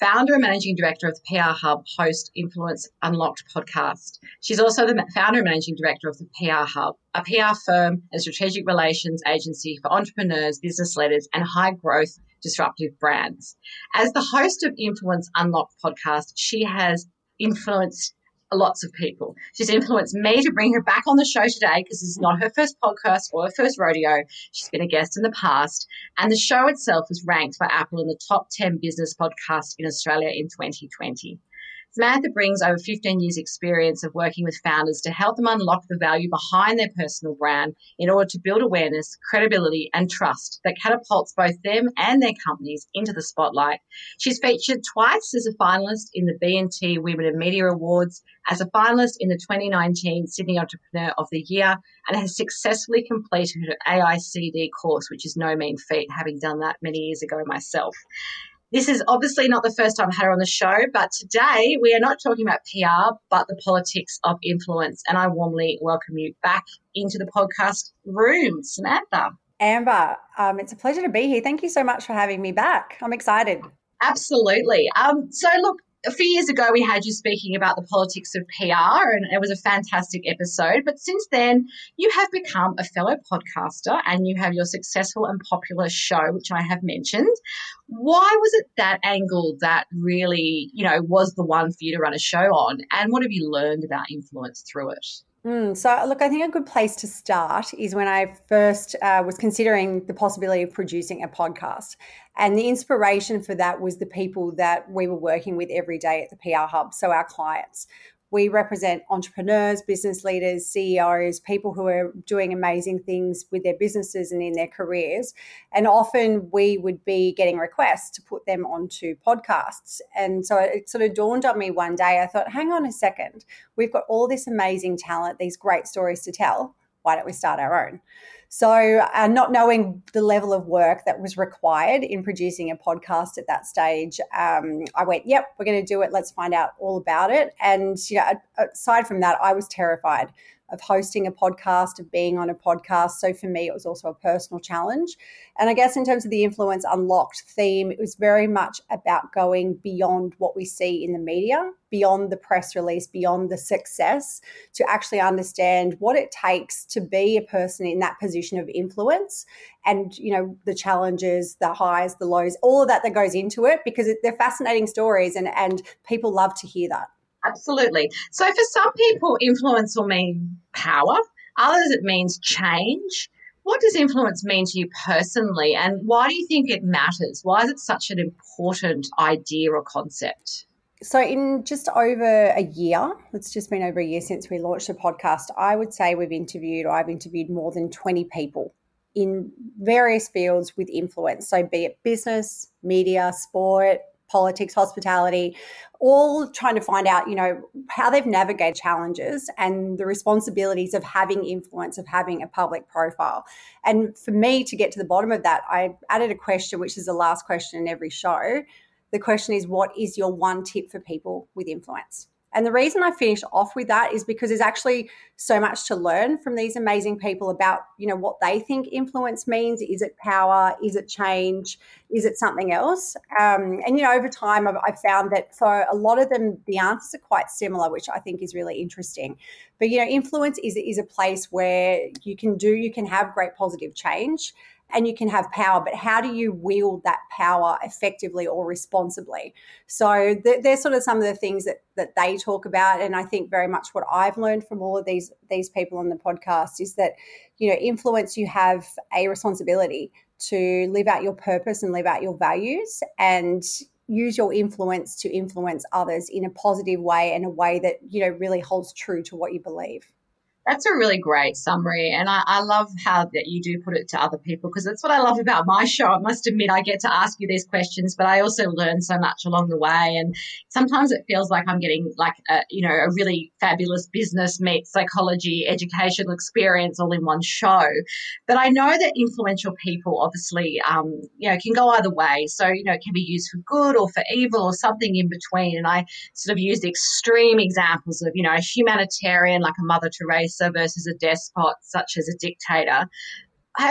founder and managing director of the PR Hub Host Influence Unlocked podcast. She's also the founder and managing director of the PR Hub, a PR firm and strategic relations agency for entrepreneurs, business leaders, and high growth disruptive brands. As the host of Influence Unlocked podcast, she has influenced lots of people. She's influenced me to bring her back on the show today because this is not her first podcast or her first rodeo. She's been a guest in the past. And the show itself was ranked by Apple in the top 10 business podcasts in Australia in 2020. Samantha brings over 15 years' experience of working with founders to help them unlock the value behind their personal brand in order to build awareness, credibility, and trust that catapults both them and their companies into the spotlight. She's featured twice as a finalist in the B&T Women in Media Awards, as a finalist in the 2019 Sydney Entrepreneur of the Year, and has successfully completed her AICD course, which is no mean feat, having done that many years ago myself. This is obviously not the first time I've had her on the show, but today we are not talking about PR, but the politics of influence. And I warmly welcome you back into the podcast room, Samantha. Amber, um, it's a pleasure to be here. Thank you so much for having me back. I'm excited. Absolutely. Um, so, look, a few years ago, we had you speaking about the politics of PR, and it was a fantastic episode. But since then, you have become a fellow podcaster and you have your successful and popular show, which I have mentioned. Why was it that angle that really, you know, was the one for you to run a show on? And what have you learned about influence through it? Mm, so, look, I think a good place to start is when I first uh, was considering the possibility of producing a podcast. And the inspiration for that was the people that we were working with every day at the PR Hub, so our clients we represent entrepreneurs, business leaders, CEOs, people who are doing amazing things with their businesses and in their careers. And often we would be getting requests to put them onto podcasts. And so it sort of dawned on me one day. I thought, hang on a second, we've got all this amazing talent, these great stories to tell. Why don't we start our own? So, uh, not knowing the level of work that was required in producing a podcast at that stage, um, I went, "Yep, we're going to do it. Let's find out all about it." And you know, aside from that, I was terrified of hosting a podcast, of being on a podcast. So for me, it was also a personal challenge. And I guess in terms of the influence unlocked theme, it was very much about going beyond what we see in the media, beyond the press release, beyond the success, to actually understand what it takes to be a person in that position of influence and, you know, the challenges, the highs, the lows, all of that that goes into it because they're fascinating stories and, and people love to hear that. Absolutely. So for some people, influence will mean power. Others, it means change. What does influence mean to you personally, and why do you think it matters? Why is it such an important idea or concept? So, in just over a year, it's just been over a year since we launched the podcast, I would say we've interviewed, or I've interviewed more than 20 people in various fields with influence. So, be it business, media, sport, politics, hospitality, all trying to find out, you know, how they've navigated challenges and the responsibilities of having influence, of having a public profile. And for me to get to the bottom of that, I added a question, which is the last question in every show. The question is, what is your one tip for people with influence? And the reason I finished off with that is because there's actually so much to learn from these amazing people about, you know, what they think influence means. Is it power? Is it change? Is it something else? Um, and, you know, over time, I've, I've, found that for a lot of them, the answers are quite similar, which I think is really interesting. But, you know, influence is, is a place where you can do, you can have great positive change and you can have power, but how do you wield that power effectively or responsibly? So they're sort of some of the things that that they talk about, and I think very much what I've learned from all of these these people on the podcast is that you know influence you have a responsibility to live out your purpose and live out your values and use your influence to influence others in a positive way and a way that you know really holds true to what you believe that's a really great summary. And I, I love how that you do put it to other people because that's what I love about my show. I must admit, I get to ask you these questions, but I also learn so much along the way. And sometimes it feels like I'm getting like a, you know, a really fabulous business meets psychology, educational experience all in one show. But I know that influential people obviously, um, you know, can go either way. So, you know, it can be used for good or for evil or something in between. And I sort of used extreme examples of, you know, a humanitarian like a Mother Teresa versus a despot such as a dictator.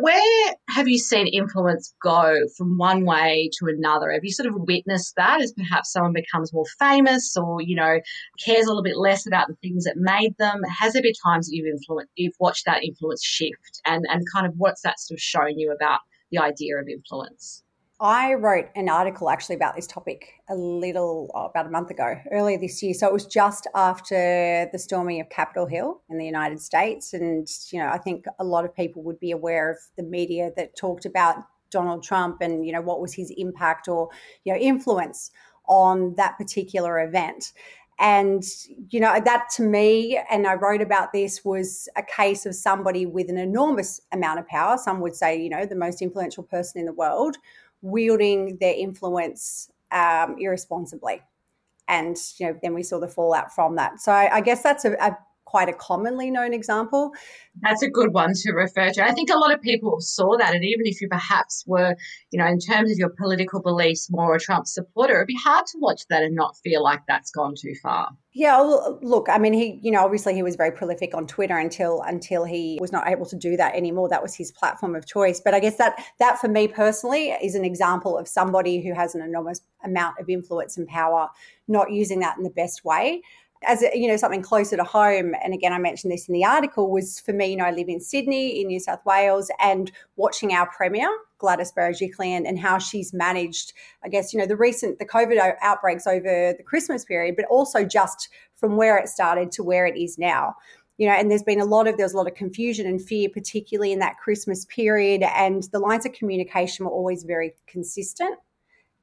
Where have you seen influence go from one way to another? Have you sort of witnessed that as perhaps someone becomes more famous or, you know, cares a little bit less about the things that made them? Has there been times that you've influenced, you've watched that influence shift and, and kind of what's that sort of shown you about the idea of influence? I wrote an article actually about this topic a little oh, about a month ago, earlier this year. So it was just after the storming of Capitol Hill in the United States. And, you know, I think a lot of people would be aware of the media that talked about Donald Trump and, you know, what was his impact or, you know, influence on that particular event. And, you know, that to me, and I wrote about this, was a case of somebody with an enormous amount of power. Some would say, you know, the most influential person in the world wielding their influence um, irresponsibly. And you know, then we saw the fallout from that. So I, guess that's a, a quite a commonly known example. That's a good one to refer to. I think a lot of people saw that, and even if you perhaps were, you know, in terms of your political beliefs, more a Trump supporter, it'd be hard to watch that and not feel like that's gone too far. Yeah, look, I mean, he, you know, obviously he was very prolific on Twitter until until he was not able to do that anymore. That was his platform of choice. But I guess that that for me personally is an example of somebody who has an enormous amount of influence and power, not using that in the best way as you know something closer to home and again i mentioned this in the article was for me you know i live in sydney in new south wales and watching our premier gladys berejiklian and how she's managed i guess you know the recent the covid outbreaks over the christmas period but also just from where it started to where it is now. You know and there's been a lot of there's a lot of confusion and fear particularly in that christmas period and the lines of communication were always very consistent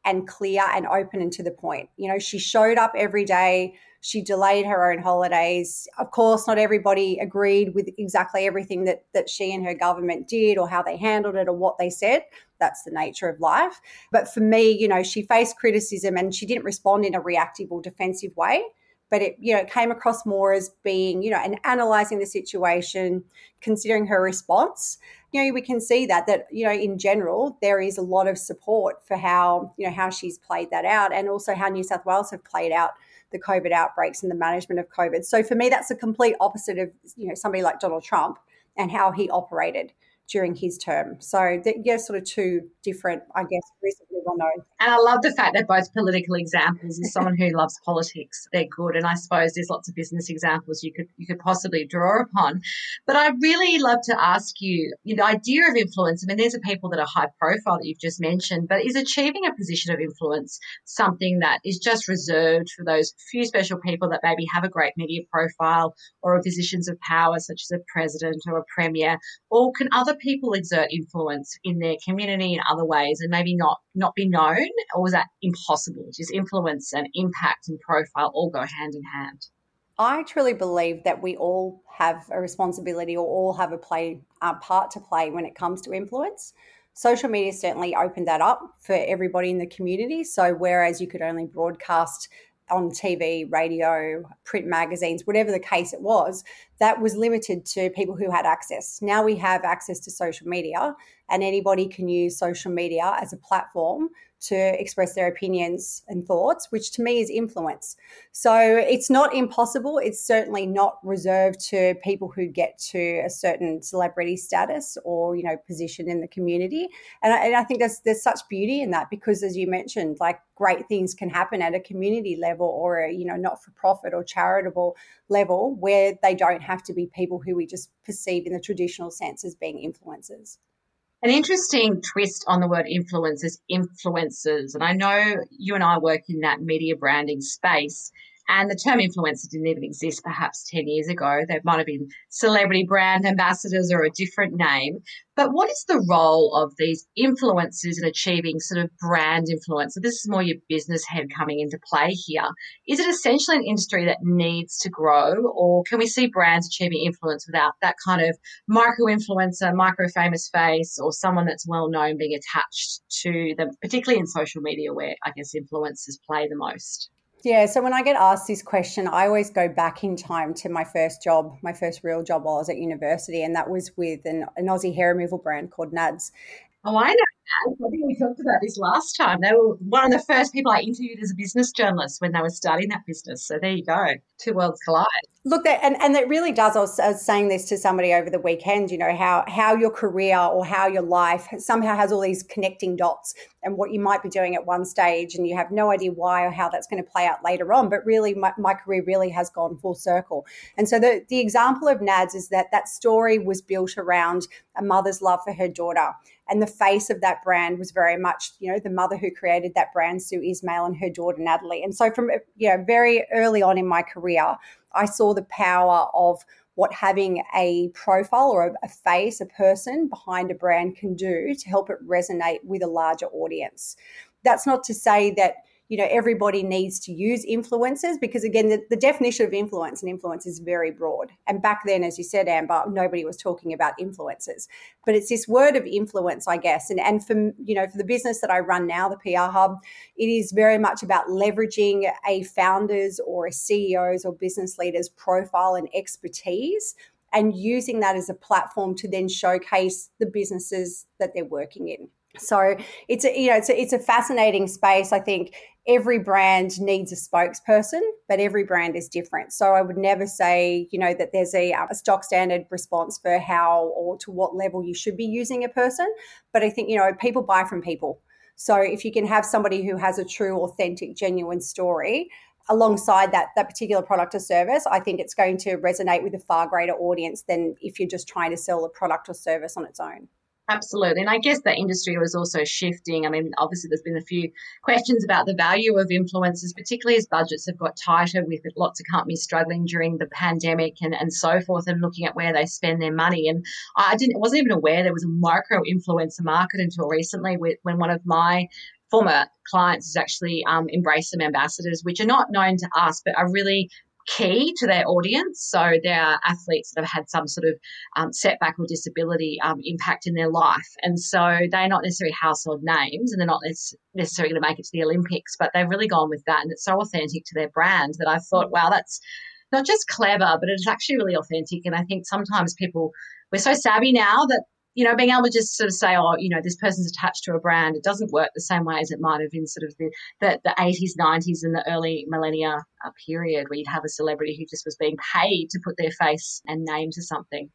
and clear and open and to the point you know she showed up every day she delayed her own holidays. Of course, not everybody agreed with exactly everything that, that she and her government did or how they handled it or what they said. That's the nature of life. But for me, you know, she faced criticism and she didn't respond in a reactive or defensive way but it you know came across more as being you know and analyzing the situation considering her response you know we can see that that you know in general there is a lot of support for how you know how she's played that out and also how new south wales have played out the COVID outbreaks and the management of COVID. So for me, that's a complete opposite of you know somebody like Donald Trump and how he operated during his term. So yeah, sort of two different, I guess, reasonably well known. And I love the fact they're both political examples. As someone who loves politics, they're good. And I suppose there's lots of business examples you could you could possibly draw upon. But I really love to ask you, you know, the idea of influence. I mean, there's a people that are high profile that you've just mentioned, but is achieving a position of influence something that is just reserved for those few special people that maybe have a great media profile or are positions of power, such as a president or a premier, or can other people exert influence in their community in other ways and maybe not not be known or was that impossible just influence and impact and profile all go hand in hand I truly believe that we all have a responsibility or all have a play a part to play when it comes to influence. Social media certainly opened that up for everybody in the community. So whereas you could only broadcast on TV, radio, print magazines, whatever the case it was, that was limited to people who had access. Now we have access to social media, and anybody can use social media as a platform to express their opinions and thoughts, which to me is influence. So it's not impossible. It's certainly not reserved to people who get to a certain celebrity status or you know position in the community. And I, and I think there's there's such beauty in that because, as you mentioned, like great things can happen at a community level or a you know not for profit or charitable level where they don't have to be people who we just perceive in the traditional sense as being influencers. An interesting twist on the word influence is influencers. And I know you and I work in that media branding space. And the term influencer didn't even exist perhaps 10 years ago. There might have been celebrity brand ambassadors or a different name. But what is the role of these influencers in achieving sort of brand influence? So this is more your business head coming into play here. Is it essentially an industry that needs to grow, or can we see brands achieving influence without that kind of micro influencer, micro famous face, or someone that's well known being attached to them, particularly in social media where I guess influencers play the most? Yeah, so when I get asked this question, I always go back in time to my first job, my first real job while I was at university, and that was with an, an Aussie hair removal brand called Nads. Oh, I know that. I think we talked about this last time. They were one of the first people I interviewed as a business journalist when they were starting that business. So there you go. Two worlds collide. Look, that, and, and it really does. I was, I was, saying this to somebody over the weekend, you know, how, how your career or how your life somehow has all these connecting dots and what you might be doing at one stage and you have no idea why or how that's going to play out later on. But really, my, my career really has gone full circle. And so the, the example of NADS is that that story was built around a mother's love for her daughter and the face of that brand was very much you know the mother who created that brand sue ismail and her daughter natalie. And so from you know very early on in my career i saw the power of what having a profile or a, face a person behind a brand can do to help it resonate with a larger audience. That's not to say that you know everybody needs to use influencers because again the, the, definition of influence and influence is very broad. And back then as you said amber nobody was talking about influencers. But it's this word of influence i guess. And and for you know for the business that i run now the pr hub it is very much about leveraging a founder's or a ceo's or business leader's profile and expertise and using that as a platform to then showcase the businesses that they're working in so it's a you know it's a, it's a fascinating space i think every brand needs a spokesperson, but every brand is different. So I would never say, you know, that there's a, a, stock standard response for how or to what level you should be using a person. But I think, you know, people buy from people. So if you can have somebody who has a true, authentic, genuine story alongside that that particular product or service, I think it's going to resonate with a far greater audience than if you're just trying to sell a product or service on its own. Absolutely. And I guess the industry was also shifting. I mean, obviously, there's been a few questions about the value of influencers, particularly as budgets have got tighter with lots of companies struggling during the pandemic and, and so forth, and looking at where they spend their money. And I didn't wasn't even aware there was a micro influencer market until recently when one of my former clients is actually um, embrace some ambassadors, which are not known to us, but are really key to their audience. So they are athletes that have had some sort of um, setback or disability um, impact in their life. And so they're not necessarily household names and they're not necessarily going to make it to the Olympics, but they've really gone with that. And it's so authentic to their brand that I thought, wow, that's not just clever, but it's actually really authentic. And I think sometimes people, we're so savvy now that you know, being able to just sort of say, oh, you know, this person's attached to a brand, it doesn't work the same way as it might have in sort of the, the, the 80s, 90s, and the early millennia uh, period where you'd have a celebrity who just was being paid to put their face and name to something.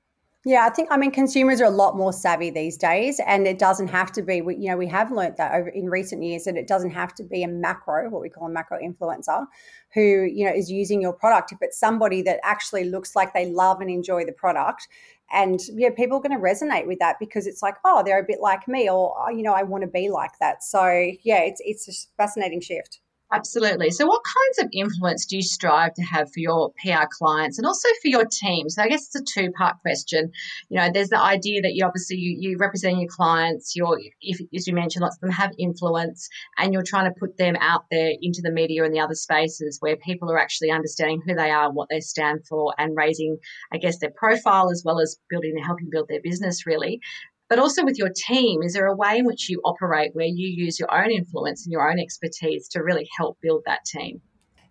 Yeah, I think I mean consumers are a lot more savvy these days, and it doesn't have to be. You know, we have learnt that over in recent years that it doesn't have to be a macro, what we call a macro influencer, who you know is using your product. If it's somebody that actually looks like they love and enjoy the product, and yeah, people are going to resonate with that because it's like, oh, they're a bit like me, or oh, you know, I want to be like that. So yeah, it's it's a fascinating shift. Absolutely. So, what kinds of influence do you strive to have for your PR clients and also for your team? So, I guess it's a two part question. You know, there's the idea that you obviously you, you represent your clients. You're, if, as you mentioned, lots of them have influence, and you're trying to put them out there into the media and the other spaces where people are actually understanding who they are, what they stand for, and raising, I guess, their profile as well as building and helping build their business. Really, but also with your team, is there a way in which you operate where you use your own influence and your own expertise to really help build that team?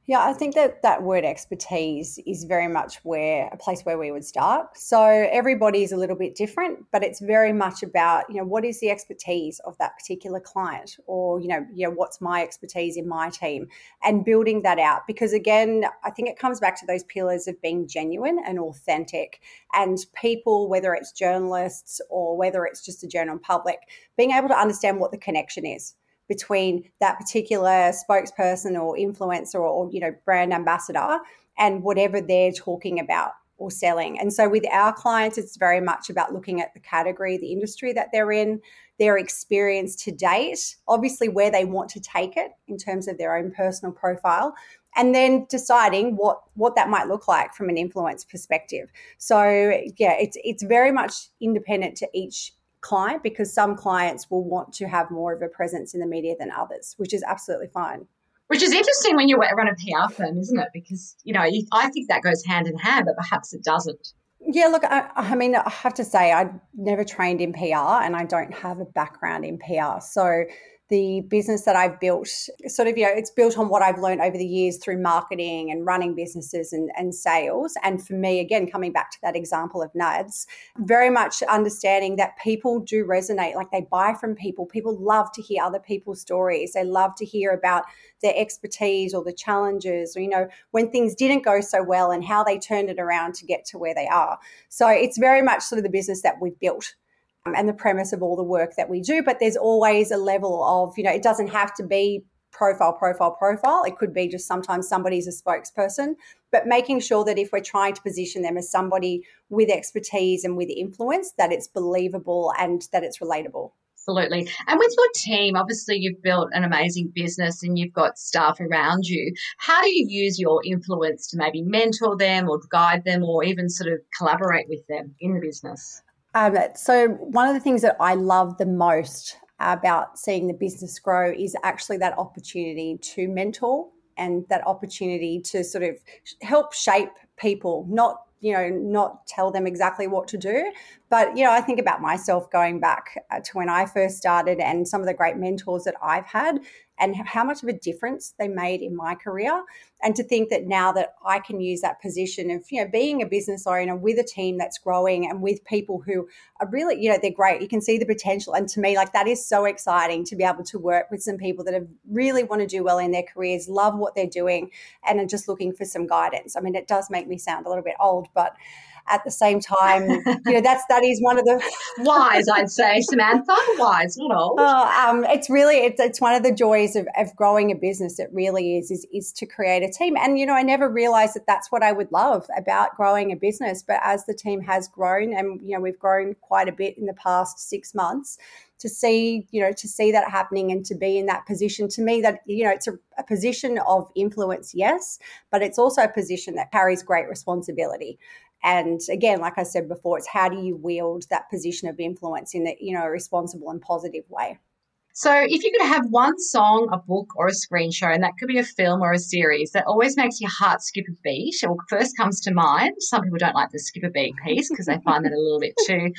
Yeah, I think that that word expertise is very much where a place where we would start. So everybody is a little bit different, but it's very much about you know what is the expertise of that particular client, or you know you know what's my expertise in my team, and building that out. Because again, I think it comes back to those pillars of being genuine and authentic, and people, whether it's journalists or whether it's just the general public, being able to understand what the connection is between that particular spokesperson or influencer or, you know brand ambassador and whatever they're talking about or selling. And so with our clients, it's very much about looking at the category, the industry that they're in, their experience to date, obviously where they want to take it in terms of their own personal profile, and then deciding what what that might look like from an influence perspective. So yeah, it's it's very much independent to each client because some clients will want to have more of a presence in the media than others, which is absolutely fine. Which is interesting when you run a PR firm, isn't it? Because you know I think that goes hand in hand, but perhaps it doesn't. Yeah, look, I, I, mean, I have to say, I've never trained in PR and I don't have a background in PR. So the business that I've built, sort of, you know, it's built on what I've learned over the years through marketing and running businesses and, and sales. And for me, again, coming back to that example of NADS, very much understanding that people do resonate, like they buy from people. People love to hear other people's stories. They love to hear about their expertise or the challenges, or, you know, when things didn't go so well and how they turned it around to get to where they are. So it's very much sort of the business that we've built Um, and the premise of all the work that we do. But there's always a level of, you know, it doesn't have to be profile, profile, profile. It could be just sometimes somebody's a spokesperson, but making sure that if we're trying to position them as somebody with expertise and with influence, that it's believable and that it's relatable. Absolutely. And with your team, obviously you've built an amazing business and you've got staff around you. How do you use your influence to maybe mentor them or guide them or even sort of collaborate with them in the business? Um, so, one of the things that I love the most about seeing the business grow is actually that opportunity to mentor and that opportunity to sort of help shape people, not you know not tell them exactly what to do but you know i think about myself going back uh, to when i first started and some of the great mentors that i've had and how much of a difference they made in my career. And to think that now that I can use that position of, you know, being a business owner with a team that's growing and with people who are really, you know, they're great. You can see the potential. And to me, like that is so exciting to be able to work with some people that have really want to do well in their careers, love what they're doing, and are just looking for some guidance. I mean, it does make me sound a little bit old, but at the same time, you know, that's that is one of the wise, I'd say, Samantha, wise, not old. Oh, um, it's really it's, it's one of the joys of, of growing a business. It really is, is is to create a team. And you know, I never realized that that's what I would love about growing a business. But as the team has grown, and you know, we've grown quite a bit in the past six months to see you know to see that happening and to be in that position to me that you know it's a, a, position of influence yes but it's also a position that carries great responsibility and again, like I said before, it's how do you wield that position of influence in a, you know, a responsible and positive way. So, if you could have one song, a book, or a screen show, and that could be a film or a series that always makes your heart skip a beat, or first comes to mind. Some people don't like the skip a beat piece because they find that a little bit too,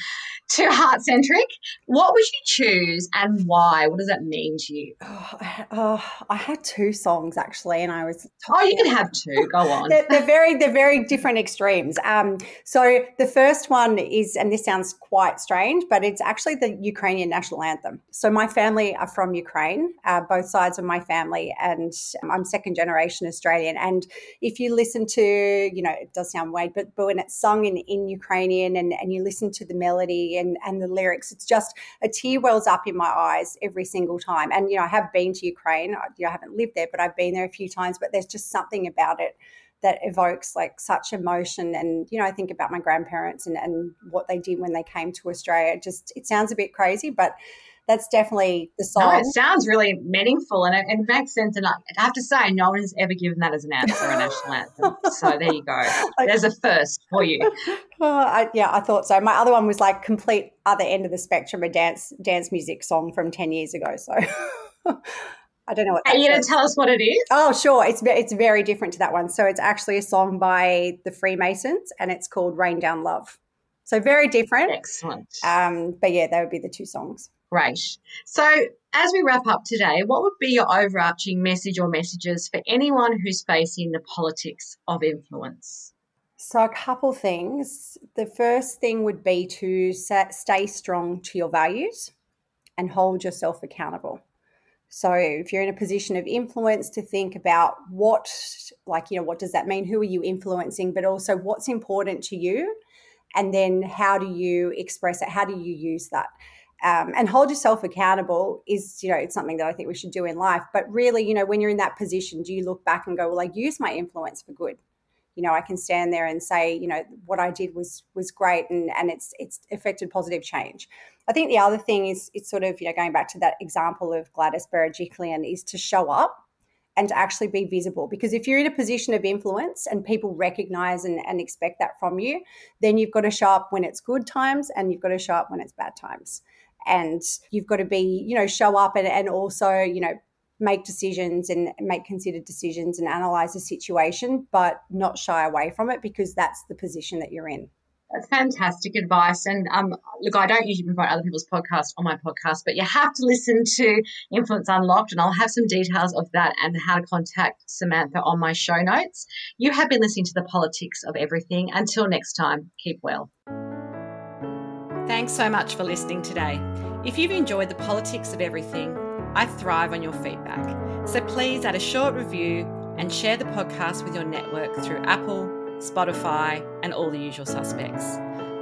too heart centric. What would you choose, and why? What does that mean to you? Oh, oh, I had two songs actually, and I was. Oh, you can have two. Go on. they're, they're, very, they're very different extremes. Um, so the first one is, and this sounds quite strange, but it's actually the Ukrainian national anthem. So my family are from Ukraine, uh, both sides of my family, and I'm second generation Australian. And if you listen to, you know, it does sound weird, but, but when it's sung in, in Ukrainian and, and you listen to the melody and, and the lyrics, it's just a tear wells up in my eyes every single time. And, you know, I have been to Ukraine. I, you know, I haven't lived there, but I've been there a few times, but there's just something about it that evokes like such emotion and you know i think about my grandparents and, and what they did when they came to australia just it sounds a bit crazy but that's definitely the song. No, it sounds really meaningful and it, it, makes sense. And I have to say, no one has ever given that as an answer, a national anthem. So there you go. There's a first for you. Well, I, yeah, I thought so. My other one was like complete other end of the spectrum, a dance dance music song from ten years ago. So. I don't know what. Are you going to tell us what it is? Oh, sure. It's it's very different to that one. So it's actually a song by the Freemasons, and it's called "Rain Down Love." So very different. Excellent. Um, but yeah, that would be the two songs. Great. So, as we wrap up today, what would be your overarching message or messages for anyone who's facing the politics of influence? So, a couple things. The first thing would be to stay strong to your values and hold yourself accountable. So, if you're in a position of influence, to think about what, like, you know, what does that mean? Who are you influencing? But also, what's important to you? And then, how do you express it? How do you use that? Um, and hold yourself accountable is you know it's something that i think we should do in life but really you know when you're in that position do you look back and go well i use my influence for good you know, I can stand there and say, you know, what I did was was great and and it's it's affected positive change. I think the other thing is it's sort of, you know, going back to that example of Gladys Berejiklian is to show up and to actually be visible. Because if you're in a position of influence and people recognize and, and expect that from you, then you've got to show up when it's good times and you've got to show up when it's bad times. And you've got to be, you know, show up and, and also, you know, make decisions and make considered decisions and analyze the situation, but not shy away from it because that's the position that you're in. That's fantastic advice. And um, look, I don't usually promote other people's podcasts on my podcast, but you have to listen to Influence Unlocked, and I'll have some details of that and how to contact Samantha on my show notes. You have been listening to the politics of everything. Until next time, keep well. Thanks so much for listening today. If you've enjoyed the politics of everything, I thrive on your feedback. So please add a short review and share the podcast with your network through Apple, Spotify, and all the usual suspects.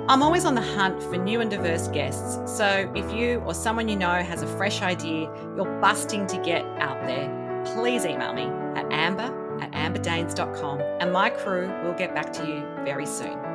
I'm always on the hunt for new and diverse guests, so if you or someone you know has a fresh idea you're busting to get out there, please email me at amber at amberdaines.com and my crew will get back to you very soon.